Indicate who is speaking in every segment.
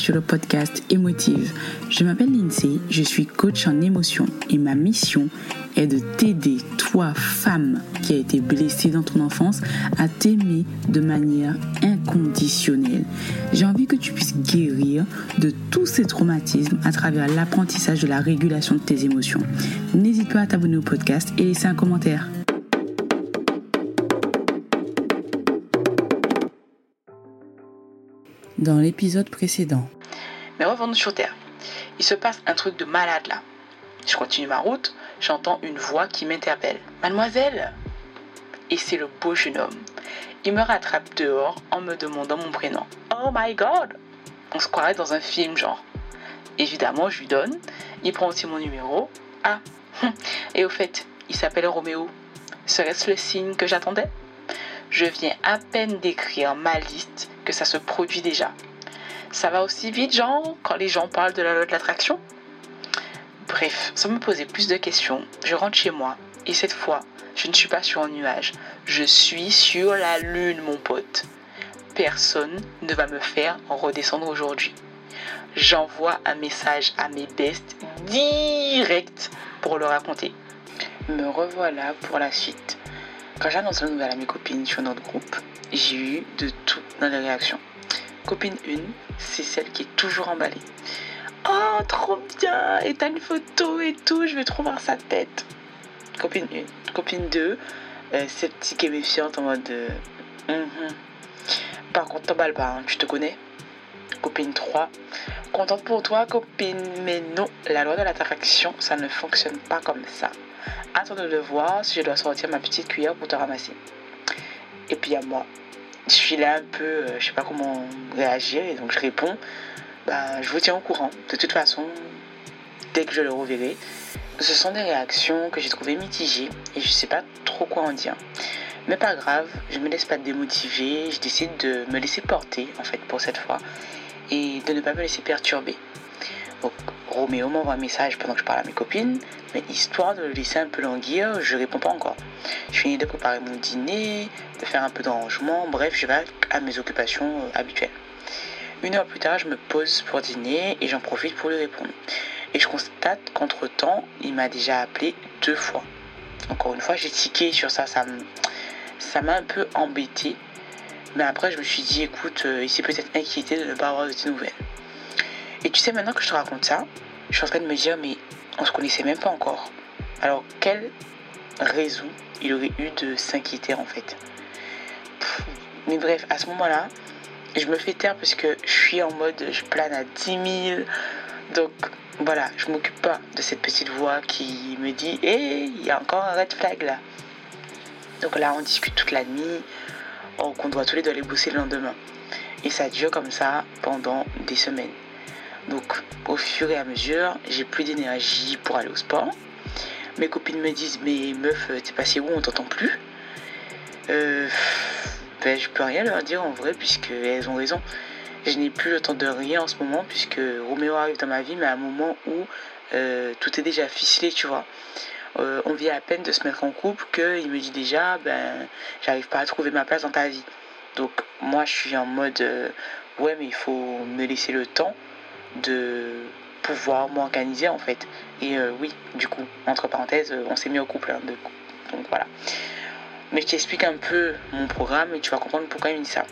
Speaker 1: sur le podcast Émotive. Je m'appelle Lindsay, je suis coach en émotion et ma mission est de t'aider, toi, femme qui a été blessée dans ton enfance, à t'aimer de manière inconditionnelle. J'ai envie que tu puisses guérir de tous ces traumatismes à travers l'apprentissage de la régulation de tes émotions. N'hésite pas à t'abonner au podcast et laisser un commentaire. Dans l'épisode précédent.
Speaker 2: Mais revenons sur Terre. Il se passe un truc de malade là. Je continue ma route, j'entends une voix qui m'interpelle. Mademoiselle? Et c'est le beau jeune homme. Il me rattrape dehors en me demandant mon prénom. Oh my god On se croirait dans un film genre. Évidemment, je lui donne. Il prend aussi mon numéro. Ah Et au fait, il s'appelle Roméo. Serait-ce le signe que j'attendais? Je viens à peine d'écrire ma liste que ça se produit déjà. Ça va aussi vite, genre, quand les gens parlent de la loi de l'attraction Bref, sans me poser plus de questions, je rentre chez moi et cette fois, je ne suis pas sur un nuage. Je suis sur la lune, mon pote. Personne ne va me faire redescendre aujourd'hui. J'envoie un message à mes bestes direct pour leur raconter. Me revoilà pour la suite. Quand j'annonce la nouvelle à mes copines sur notre groupe, j'ai eu de tout dans les réactions. Copine 1, c'est celle qui est toujours emballée. Oh, trop bien Et t'as une photo et tout, je vais trop voir sa tête. Copine 1. Copine 2, euh, sceptique et méfiante en mode... Euh, mhm. Par contre, t'emballes pas, hein, tu te connais. Copine 3, contente pour toi, copine, mais non, la loi de l'attraction, ça ne fonctionne pas comme ça. Attends de le voir si je dois sortir ma petite cuillère pour te ramasser. Et puis à moi, je suis là un peu, euh, je sais pas comment réagir, et donc je réponds, bah, je vous tiens au courant. De toute façon, dès que je le reverrai, ce sont des réactions que j'ai trouvées mitigées et je sais pas trop quoi en dire. Mais pas grave, je me laisse pas démotiver, je décide de me laisser porter en fait pour cette fois et de ne pas me laisser perturber. Donc Roméo m'envoie un message pendant que je parle à mes copines, mais histoire de le laisser un peu languir, je réponds pas encore. Je finis de préparer mon dîner, de faire un peu de rangement, bref, je vais à mes occupations euh, habituelles. Une heure plus tard, je me pose pour dîner et j'en profite pour lui répondre. Et je constate qu'entre temps, il m'a déjà appelé deux fois. Encore une fois, j'ai tiqué sur ça, ça m'a un peu embêté. Mais après, je me suis dit, écoute, euh, il s'est peut-être inquiété de ne pas avoir de tes nouvelles. Et tu sais, maintenant que je te raconte ça, je suis en train de me dire, mais on se connaissait même pas encore. Alors, quelle raison il aurait eu de s'inquiéter en fait? Mais bref, à ce moment-là, je me fais taire parce que je suis en mode, je plane à 10 000. Donc, voilà, je m'occupe pas de cette petite voix qui me dit, hé, il y a encore un red flag là. Donc là, on discute toute la nuit, qu'on doit tous les deux aller bosser le lendemain. Et ça dure comme ça pendant des semaines. Donc au fur et à mesure, j'ai plus d'énergie pour aller au sport. Mes copines me disent mais meuf, t'es passé où On t'entend plus. Euh, ben, je peux rien leur dire en vrai puisque elles ont raison. Je n'ai plus le temps de rien en ce moment puisque Roméo arrive dans ma vie mais à un moment où euh, tout est déjà ficelé, tu vois. Euh, on vient à peine de se mettre en couple qu'il me dit déjà ben j'arrive pas à trouver ma place dans ta vie. Donc moi je suis en mode ouais mais il faut me laisser le temps de pouvoir m'organiser en fait. Et euh, oui, du coup, entre parenthèses, on s'est mis au couple. Hein, donc voilà. Mais je t'explique un peu mon programme et tu vas comprendre pourquoi il me dit ça.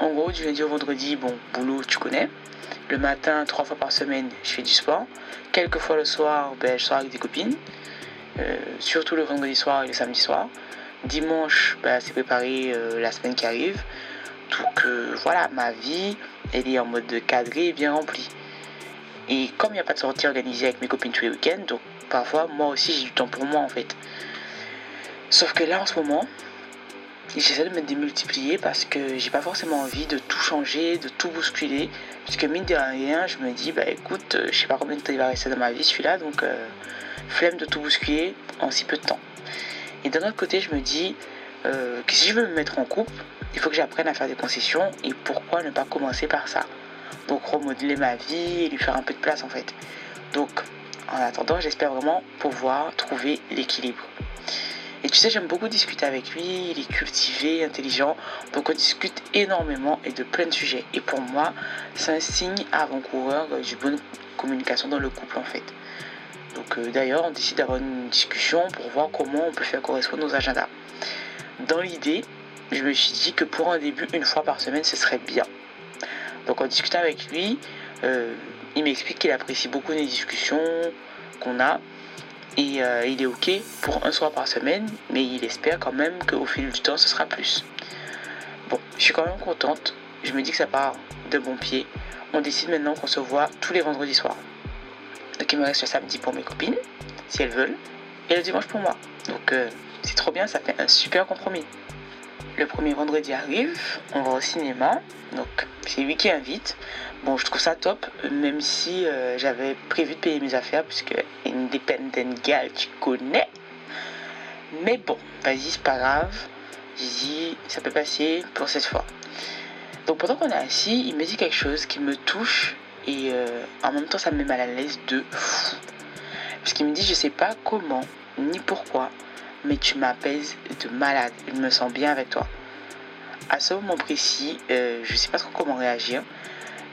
Speaker 2: En gros, du lundi au vendredi, bon, boulot, tu connais. Le matin, trois fois par semaine, je fais du sport. Quelques fois le soir, ben, je sors avec des copines. Euh, surtout le vendredi soir et le samedi soir. Dimanche, ben, c'est préparer euh, la semaine qui arrive. Donc voilà, ma vie, elle est en mode cadré et bien remplie. Et comme il n'y a pas de sortie organisée avec mes copines tous les week-ends, donc parfois moi aussi j'ai du temps pour moi en fait. Sauf que là en ce moment, j'essaie de me démultiplier parce que j'ai pas forcément envie de tout changer, de tout bousculer. Puisque mine de rien, je me dis, bah écoute, euh, je sais pas combien de temps il va rester dans ma vie celui-là, donc euh, flemme de tout bousculer en si peu de temps. Et d'un autre côté, je me dis euh, que si je veux me mettre en couple, il faut que j'apprenne à faire des concessions et pourquoi ne pas commencer par ça? Donc remodeler ma vie et lui faire un peu de place en fait. Donc en attendant, j'espère vraiment pouvoir trouver l'équilibre. Et tu sais, j'aime beaucoup discuter avec lui. Il est cultivé, intelligent. Donc on discute énormément et de plein de sujets. Et pour moi, c'est un signe avant-coureur d'une bonne communication dans le couple en fait. Donc euh, d'ailleurs, on décide d'avoir une discussion pour voir comment on peut faire correspondre nos agendas. Dans l'idée, je me suis dit que pour un début, une fois par semaine, ce serait bien. Donc en discutant avec lui, euh, il m'explique qu'il apprécie beaucoup les discussions qu'on a. Et euh, il est OK pour un soir par semaine, mais il espère quand même qu'au fil du temps, ce sera plus. Bon, je suis quand même contente. Je me dis que ça part de bon pied. On décide maintenant qu'on se voit tous les vendredis soirs. Donc il me reste le samedi pour mes copines, si elles veulent, et le dimanche pour moi. Donc euh, c'est trop bien, ça fait un super compromis. Le premier vendredi arrive, on va au cinéma, donc c'est lui qui invite. Bon, je trouve ça top, même si euh, j'avais prévu de payer mes affaires, puisque Independent Gal, tu connais. Mais bon, vas-y, c'est pas grave. J'ai dit, ça peut passer pour cette fois. Donc pendant qu'on est assis, il me dit quelque chose qui me touche et euh, en même temps ça me met mal à l'aise de fou. Parce qu'il me dit, je sais pas comment ni pourquoi, mais tu m'apaises de malade. Je me sens bien avec toi. À ce moment précis, euh, je sais pas trop comment réagir.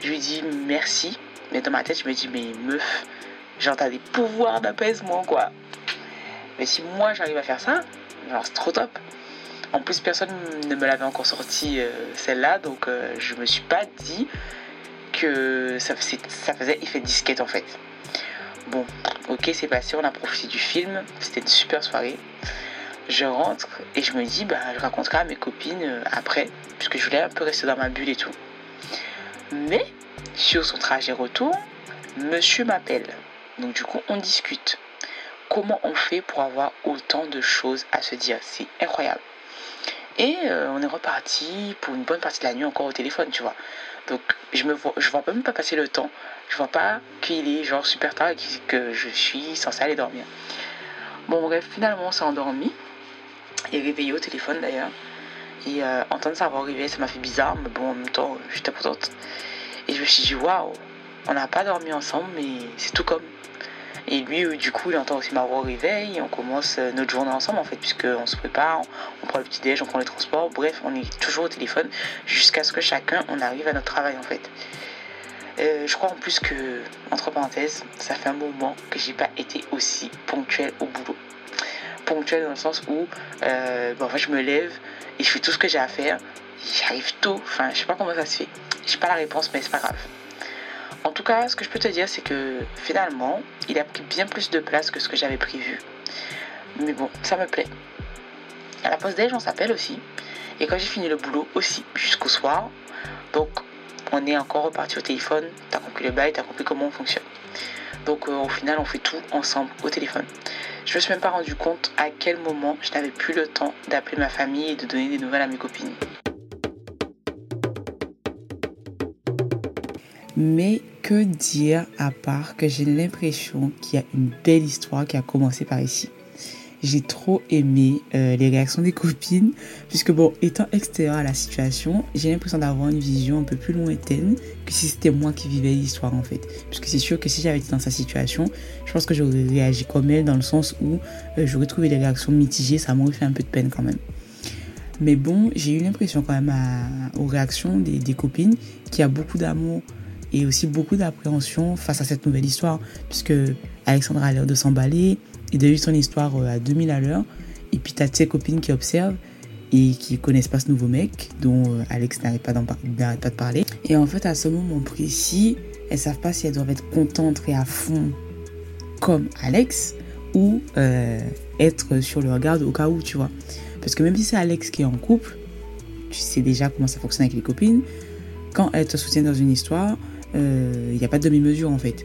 Speaker 2: Je lui dis merci, mais dans ma tête, je me dis, mais meuf, genre, t'as des pouvoirs d'apaisement, quoi. Mais si moi j'arrive à faire ça, genre, c'est trop top. En plus, personne ne me l'avait encore sorti euh, celle-là, donc euh, je me suis pas dit que ça, ça faisait effet disquette en fait. Bon, ok, c'est passé, on a profité du film, c'était une super soirée. Je rentre et je me dis, bah, je raconterai à mes copines euh, après, puisque je voulais un peu rester dans ma bulle et tout. Mais sur son trajet retour, monsieur m'appelle. Donc du coup, on discute. Comment on fait pour avoir autant de choses à se dire? C'est incroyable. Et euh, on est reparti pour une bonne partie de la nuit encore au téléphone, tu vois. Donc je me vois, je vois même pas passer le temps. Je vois pas qu'il est genre super tard et que je suis censée aller dormir. Bon bref, finalement on s'est endormi. Et réveillé au téléphone d'ailleurs. Et euh, entendre ça arriver, ça m'a fait bizarre, mais bon, en même temps, j'étais contente. Et je me suis dit, waouh, on n'a pas dormi ensemble, mais c'est tout comme. Et lui, euh, du coup, il entend aussi ma voix au réveil, on commence euh, notre journée ensemble, en fait, puisqu'on se prépare, on, prend le petit-déj, on prend les transports, bref, on est toujours au téléphone, jusqu'à ce que chacun, on arrive à notre travail, en fait. je crois en plus que, entre parenthèses, ça fait un moment que j'ai pas été aussi ponctuelle au boulot. Ponctuelle dans le sens où, en fait, je me lève, et je fais tout ce que j'ai à faire. J'arrive tôt. Enfin, je sais pas comment ça se fait. J'ai pas la réponse, mais c'est pas grave. En tout cas, ce que je peux te dire, c'est que finalement, il a pris bien plus de place que ce que j'avais prévu. Mais bon, ça me plaît. À la pause déj, on s'appelle aussi. Et quand j'ai fini le boulot aussi, jusqu'au soir. Donc, on est encore reparti au téléphone. T'as compris le bail, t'as compris comment on fonctionne. Donc, euh, au final, on fait tout ensemble au téléphone. Je me suis même pas rendu compte à quel moment je n'avais plus le temps d'appeler ma famille et de donner des nouvelles à mes copines.
Speaker 1: Mais que dire à part que j'ai l'impression qu'il y a une belle histoire qui a commencé par ici j'ai trop aimé euh, les réactions des copines, puisque bon, étant extérieur à la situation, j'ai l'impression d'avoir une vision un peu plus lointaine que si c'était moi qui vivais l'histoire en fait. Puisque c'est sûr que si j'avais été dans sa situation, je pense que j'aurais réagi comme elle dans le sens où euh, j'aurais trouvé les réactions mitigées, ça m'aurait fait un peu de peine quand même. Mais bon, j'ai eu l'impression quand même aux réactions des, des copines qu'il y a beaucoup d'amour et aussi beaucoup d'appréhension face à cette nouvelle histoire, puisque Alexandra a l'air de s'emballer, et de vivre son histoire euh, à 2000 à l'heure. Et puis, tu as tes copines qui observent et qui connaissent pas ce nouveau mec dont euh, Alex n'arrête pas, de parler. Et en fait, à ce moment précis, elles savent pas si elles doivent être contentes et à fond comme Alex ou euh, être sur leur garde au cas où, tu vois. Parce que même si c'est Alex qui est en couple, tu sais déjà comment ça fonctionne avec les copines. Quand elles te soutiennent dans une histoire, il n'y a pas de demi-mesure en fait.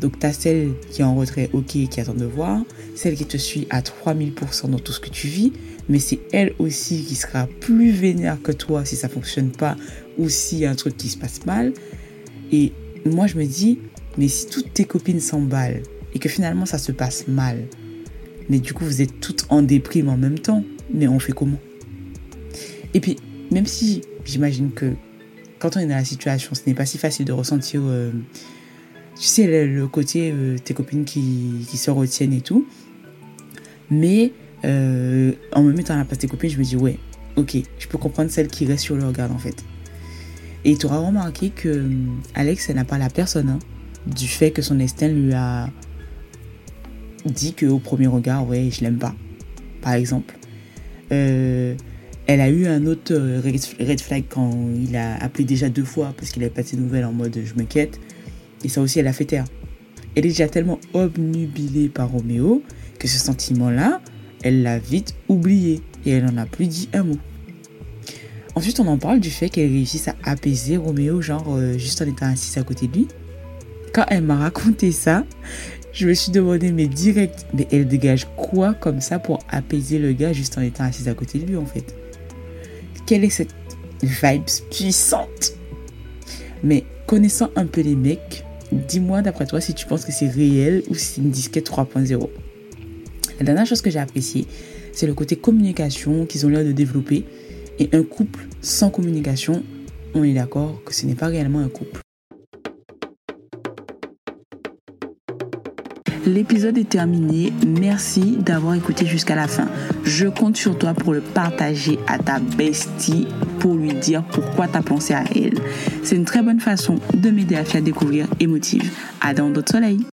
Speaker 1: Donc, tu as celle qui est en retrait, ok, qui attend de voir, celle qui te suit à 3000% dans tout ce que tu vis, mais c'est elle aussi qui sera plus vénère que toi si ça fonctionne pas ou s'il y a un truc qui se passe mal. Et moi, je me dis, mais si toutes tes copines s'emballent et que finalement ça se passe mal, mais du coup vous êtes toutes en déprime en même temps, mais on fait comment? Et puis, même si j'imagine que quand on est dans la situation, ce n'est pas si facile de ressentir euh, tu sais, le, côté, euh, tes copines qui, se retiennent et tout. Mais euh, en me mettant à la place des copines, je me dis ouais, ok, je peux comprendre celle qui reste sur le regard en fait. Et tu auras remarqué que Alex, elle n'a pas la personne hein, du fait que son instinct lui a dit qu'au premier regard, ouais, je l'aime pas, par exemple. Euh, elle a eu un autre red flag quand il a appelé déjà deux fois parce qu'il avait pas de nouvelles en mode je m'inquiète. Et ça aussi, elle a fait taire. Elle est déjà tellement obnubilée par Roméo que ce sentiment-là, elle l'a vite oublié et elle n'en a plus dit un mot. Ensuite, on en parle du fait qu'elle réussisse à apaiser Roméo, genre euh, juste en étant assise à côté de lui. Quand elle m'a raconté ça, je me suis demandé, mais direct, mais elle dégage quoi comme ça pour apaiser le gars juste en étant assise à côté de lui en fait? Quelle est cette vibe puissante? Mais connaissant un peu les mecs, dis-moi d'après toi si tu penses que c'est réel ou si c'est une disquette 3.0. La dernière chose que j'ai appréciée, c'est le côté communication qu'ils ont l'air de développer. Et un couple sans communication, on est d'accord que ce n'est pas réellement un couple. L'épisode est terminé. Merci d'avoir écouté jusqu'à la fin. Je compte sur toi pour le partager à ta bestie pour lui dire pourquoi tu as pensé à elle. C'est une très bonne façon de m'aider à faire découvrir Émotive. À dans d'autres soleils.